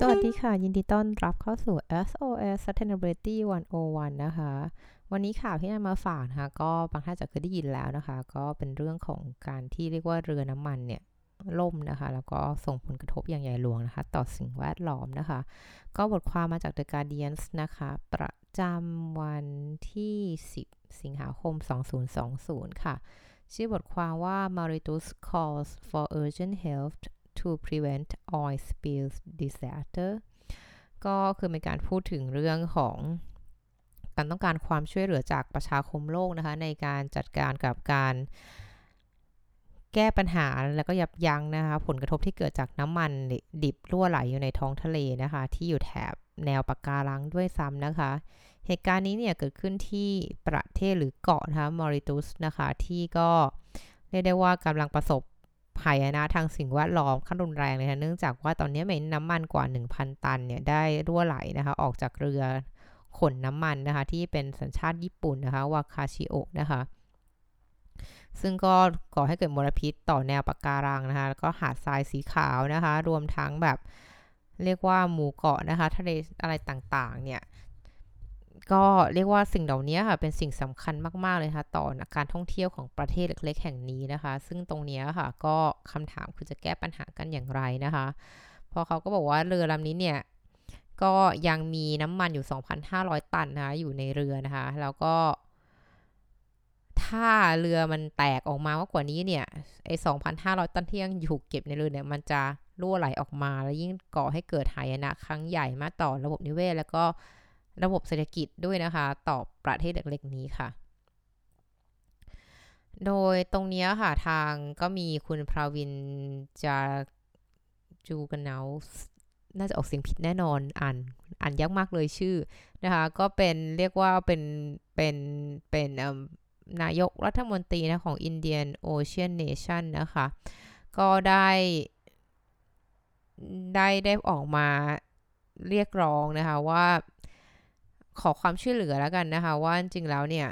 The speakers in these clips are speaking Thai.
สวัสดีค่ะ ยินดีต้อนรับเข้าสู่ SOS Sustainability 101 นะคะ วันนี้ข่าวที่นำมาฝากนะคะ ก็บางท่านจะเคยได้ยินแล้วนะคะ ก็เป็นเรื่องของการที่เรียกว่าเรือน้ำมันเนี่ยล่มนะคะ แล้วก็ส่งผลกระทบอย่างใหญ่หลวงนะคะ ต่อสิ่งแวดล้อมนะคะ ก็บทความมาจาก The Guardian นะคะ ประจำวันที่ 10 สิงหาคม 2020 ค่ะ ชื่อบทความว่า Mauritius calls for urgent help to prevent oil spills disaster ก็คือเป็นการพูดถึงเรื่องของการต้องการความช่วยเหลือจากประชาคมโลกนะคะ ในการจัดการกับการแก้ปัญหาแล้วก็ยับยั้งนะคะ ผลกระทบที่เกิดจากน้ำมันดิบรั่วไหลอยู่ในท้องทะเลนะคะ ที่อยู่แถบแนวปะการังด้วยซ้ำนะคะ เหตุการณ์นี้เนี่ยเกิดขึ้นที่ประเทศหรือเกาะนะคะมอริตุสนะคะ ที่ก็เรียกได้ว่ากำลังประสบ ภัยนะทางสิ่งแวดล้อมขั้นรุนแรงเลยนะเนื่องจากว่าตอนนี้เมีน้ำมันกว่า 1,000 ตันเนี่ยได้รั่วไหลนะคะออกจากเรือขนน้ำมันนะคะที่เป็นสัญชาติญี่ปุ่นนะคะวาคาชิโอะนะคะซึ่งก็ก่อให้เกิดมลพิษต่อแนวปะการังนะคะแล้วก็หาดทรายสีขาวนะคะ รวมทั้งแบบเรียกว่าหมู่เกาะนะคะทะเลอะไรต่างๆเนี่ย ก็เรียกว่าสิ่งเหล่านี้ค่ะเป็นสิ่งสำคัญมากๆเลยค่ะต่อการท่องเที่ยวของประเทศเล็กๆ แห่งนี้นะคะ ซึ่งตรงนี้ค่ะก็คำถามคือจะแก้ปัญหากันอย่างไรนะคะพอเขาก็บอกว่าเรือลำนี้เนี่ยก็ยังมีน้ำมันอยู่ 2,500 ตันนะคะอยู่ในเรือนะคะ แล้วก็ ถ้าเรือมันแตกออกมามากกว่านี้เนี่ยไอ้2,500 ตันที่ยังอยู่เก็บในเรือเนี่ยมันจะรั่วไหลออกมา แล้วยิ่งก่อให้เกิดหายนะครั้งใหญ่มาต่อระบบนิเวศ แล้วก็ ระบบเศรษฐกิจด้วยนะคะ ต่อประเทศเล็กๆนี้ค่ะ โดยตรงนี้ค่ะ ทางก็มีคุณพราวินจาจูกันเนาน่าจะออกเสียงผิดแน่นอนอ่านอ่านยากมากเลยชื่อนะคะ ก็เป็นเรียกว่าเป็นเป็นเป็นนายกรัฐมนตรีนะของ Indian Ocean Nation นะคะ ก็ได้ได้ได้ออกมาเรียกร้องนะคะว่า ขอความช่วยเหลือแล้วกันนะคะ ว่าจริงแล้วเนี่ย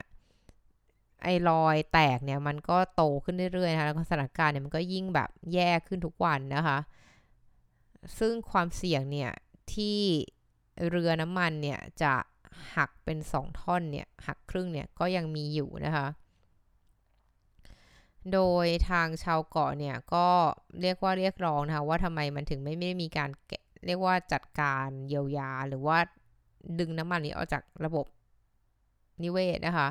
ไอ้รอยแตกเนี่ยมันก็โตขึ้นเรื่อยๆนะคะแล้วสถานการณ์เนี่ยมันก็ยิ่งแบบแย่ขึ้นทุกวันนะคะ ซึ่งความเสี่ยงเนี่ยที่เรือน้ำมันเนี่ยจะหักเป็นสองท่อนเนี่ยหักครึ่งเนี่ยก็ยังมีอยู่นะคะ โดยทางชาวเกาะเนี่ยก็เรียกว่าเรียกร้องนะคะว่าทำไมมันถึงไม่ไม่มีการเรียกว่าจัดการเยียวยาหรือว่า ดึงน้ำมันนี้ออกจากระบบนิเวศนะคะ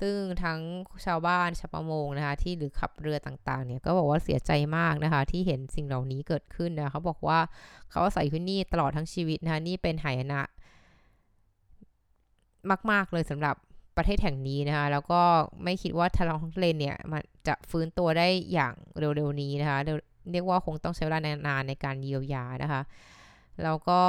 ซึ่งทั้งชาวบ้านชาวประมงนะคะที่หรือขับเรือต่างๆเนี่ยก็บอกว่าเสียใจมากนะคะ ที่เห็นสิ่งเหล่านี้เกิดขึ้นนะเขาบอกว่าเขาอาศัยที่นี่ตลอดทั้งชีวิตนะคะนี่เป็นหายนะ มาก ๆ เลยสำหรับประเทศแห่งนี้นะคะ แล้วก็ไม่คิดว่าทะเลทะเลเนี่ยมันจะฟื้นตัวได้อย่างเร็วๆนี้นะคะเรียกว่าคงต้องใช้เวลานานในการเยียวยานะคะ แล้วก็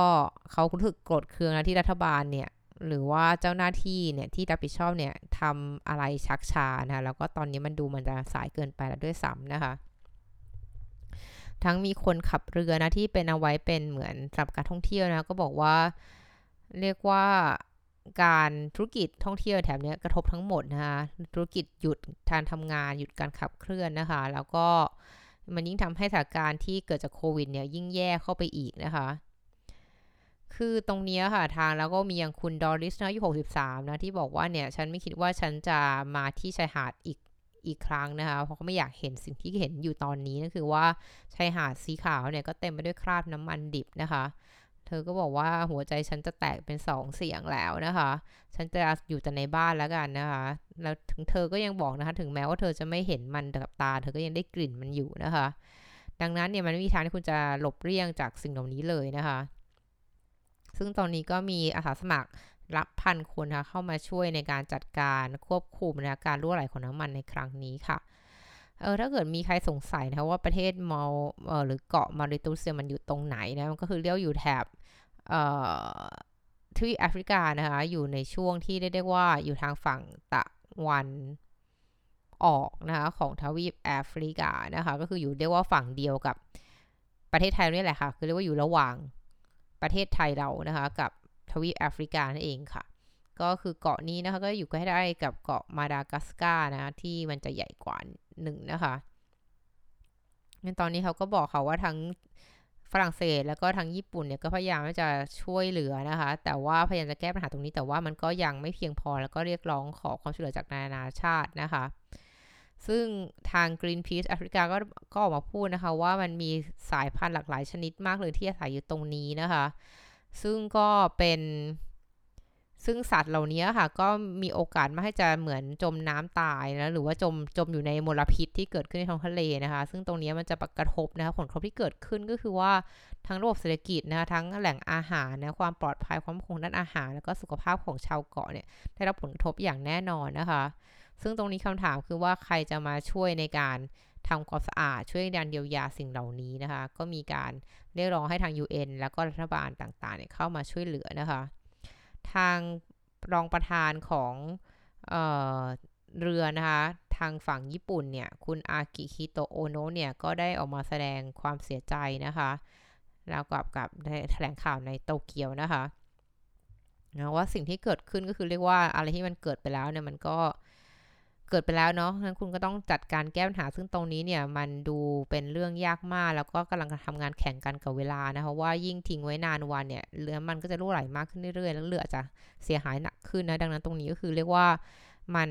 เขารู้สึกโกรธเคืองนะที่รัฐบาลเนี่ยหรือว่าเจ้าหน้าที่เนี่ยที่รับผิดชอบเนี่ยทำอะไรชักช้านะแล้วก็ตอนนี้มันดูมันจะสายเกินไปแล้วด้วยซ้ำนะคะ ทั้งมีคนขับเรือนะที่เป็นเอาไว้เป็นเหมือนสำหรับการท่องเที่ยวนะก็บอกว่าเรียกว่าการธุรกิจท่องเที่ยวแถบนี้กระทบทั้งหมดนะคะธุรกิจหยุดการทำงานหยุดการขับเคลื่อนนะคะ แล้วก็มันยิ่งทำให้สถานการณ์ที่เกิดจากโควิดเนี่ยยิ่งแย่เข้าไปอีกนะคะ คือตรงนี้ค่ะทางแล้วก็มีอย่างคุณดอริสนะอายุ63 นะ ที่บอกว่าเนี่ย ฉันไม่คิดว่าฉันจะมาที่ชายหาดอีกอีกครั้งนะคะ เพราะเขาไม่อยากเห็นสิ่งที่เห็นอยู่ตอนนี้นั่นคือว่าชายหาดสีขาวเนี่ยก็เต็มไปด้วยคราบน้ำมันดิบนะคะ เธอก็บอกว่าหัวใจฉันจะแตกเป็นสองเสียงแล้วนะคะ ฉันจะอยู่แต่ในบ้านแล้วกันนะคะ แล้วถึงเธอก็ยังบอกนะคะ ถึงแม้ว่าเธอจะไม่เห็นมันกับตา เธอก็ยังได้กลิ่นมันอยู่นะคะ ดังนั้นเนี่ยมันไม่มีทางที่คุณจะหลบเลี่ยงจากสิ่งเหล่านี้เลยนะคะ ซึ่งตอนนี้ก็มีอาสาสมัครรับพันคนคะเข้ามาช่วยในการจัดการควบคุมนะการรั่วไหลของน้ำมันในครั้งนี้ค่ะเออถ้าเกิดมีใครสงสัยนะว่าประเทศมอลเออหรือเกาะมาริตุเซียมันอยู่ตรงไหนนะมันก็คือเรียกอยู่แถบเอ่อทวีปแอฟริกานะคะอยู่ในช่วงที่เรียกว่าอยู่ทางฝั่งตะวันออกนะคะของทวีปแอฟริกานะคะก็คืออยู่เรียกว่าฝั่งเดียวกับประเทศไทยนี่แหละค่ะคือเรียกว่าอยู่ระหว่าง ประเทศไทยเรานะคะ กับทวีปแอฟริกานั่นเองค่ะ ก็คือเกาะนี้นะคะ ก็อยู่ใกล้ได้กับเกาะมาดากัสการนะ ที่มันจะใหญ่กว่าหนึ่งนะคะในตอนนี้เขาก็บอกเขาว่าทั้งฝรั่งเศสแล้วก็ทางญี่ปุ่นเนี่ยก็พยายามจะช่วยเหลือนะคะ แต่ว่าพยายามจะแก้ปัญหาตรงนี้แต่ว่ามันก็ยังไม่เพียงพอแล้วก็เรียกร้องขอความช่วยเหลือจากนานาชาตินะคะ ซึ่งทาง Greenpeace แอฟริกาก็ก็ออกมาพูดนะคะ ว่ามันมีสายพันธุ์หลากหลายชนิดมากเลยที่อาศัยอยู่ตรงนี้นะคะ ซึ่งก็เป็น ซึ่งสัตว์เหล่านี้ค่ะ ก็มีโอกาสมาให้จะเหมือนจมน้ำตายนะหรือว่าจมจมอยู่ในมลพิษที่เกิดขึ้นในท้องทะเลนะคะ ซึ่งตรงนี้มันจะกระทบนะคะผลกระทบที่เกิดขึ้นก็คือว่าทั้งระบบเศรษฐกิจนะคะทั้งแหล่งอาหารนะความปลอดภัยความคงด้านอาหาร แล้วก็สุขภาพของชาวเกาะเนี่ยได้รับผลกระทบอย่างแน่นอนนะคะ ซึ่งตรงนี้คำถามคือว่าใครจะมาช่วยในการทำความสะอาดช่วยการเยียวยาสิ่งเหล่านี้นะคะ ก็มีการเรียกร้องให้ทาง UN แล้วก็รัฐบาลต่างๆเนี่ยเข้ามาช่วยเหลือนะคะ ทางรองประธานของเออเรือนะคะ ทางฝั่งญี่ปุ่นเนี่ย คุณอากิฮิโตโอโนะเนี่ย ก็ได้ออกมาแสดงความเสียใจนะคะ แล้วกับกับแถลงข่าวในโตเกียวนะคะนะว่าสิ่งที่เกิดขึ้นก็คือเรียกว่าอะไรที่มันเกิดไปแล้วเนี่ยมันก็ เกิดไปแล้วเนาะนั้นคุณก็ต้องจัดการแก้ปัญหา ซึ่งตรงนี้เนี่ยมันดูเป็นเรื่องยากมาก แล้วก็กำลังทำงานแข่งกันกับเวลานะคะว่ายิ่งทิ้งไว้นานวันเนี่ยเรือมันก็จะรั่วไหลมากขึ้นเรื่อยๆแล้วเรือจะเสียหายหนักขึ้นนะดังนั้นตรงนี้ก็คือเรียกว่ามัน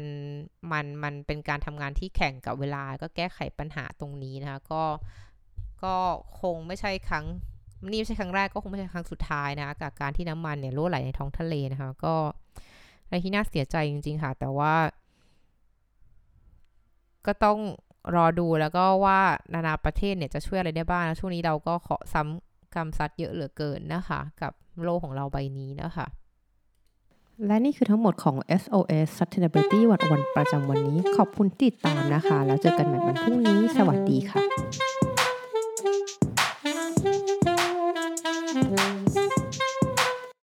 มันมันเป็นการทำงานที่แข่งกับเวลา ก็แก้ไขปัญหาตรงนี้นะคะก็ก็คงไม่ใช่ครั้งนี่ไม่ใช่ครั้งแรกก็คงไม่ใช่ครั้งสุดท้ายนะกับการที่น้ำมันเนี่ยรั่วไหลในท้องทะเลนะคะก็อะไรที่น่าเสียใจจริง ๆ ค่ะ แต่ว่า ก็ต้องรอดูแล้วก็ว่านานาประเทศเนี่ยจะช่วยอะไรได้บ้างช่วงนี้เราก็ขอซ้ำกำซัดเยอะเหลือเกินนะคะ กับโลกของเราใบนี้นะคะ และนี่คือทั้งหมดของ SOS Sustainability วันวันประจำวันนี้ ขอบคุณติดตามนะคะ แล้วเจอกันใหม่วันพรุ่งนี้ สวัสดีค่ะ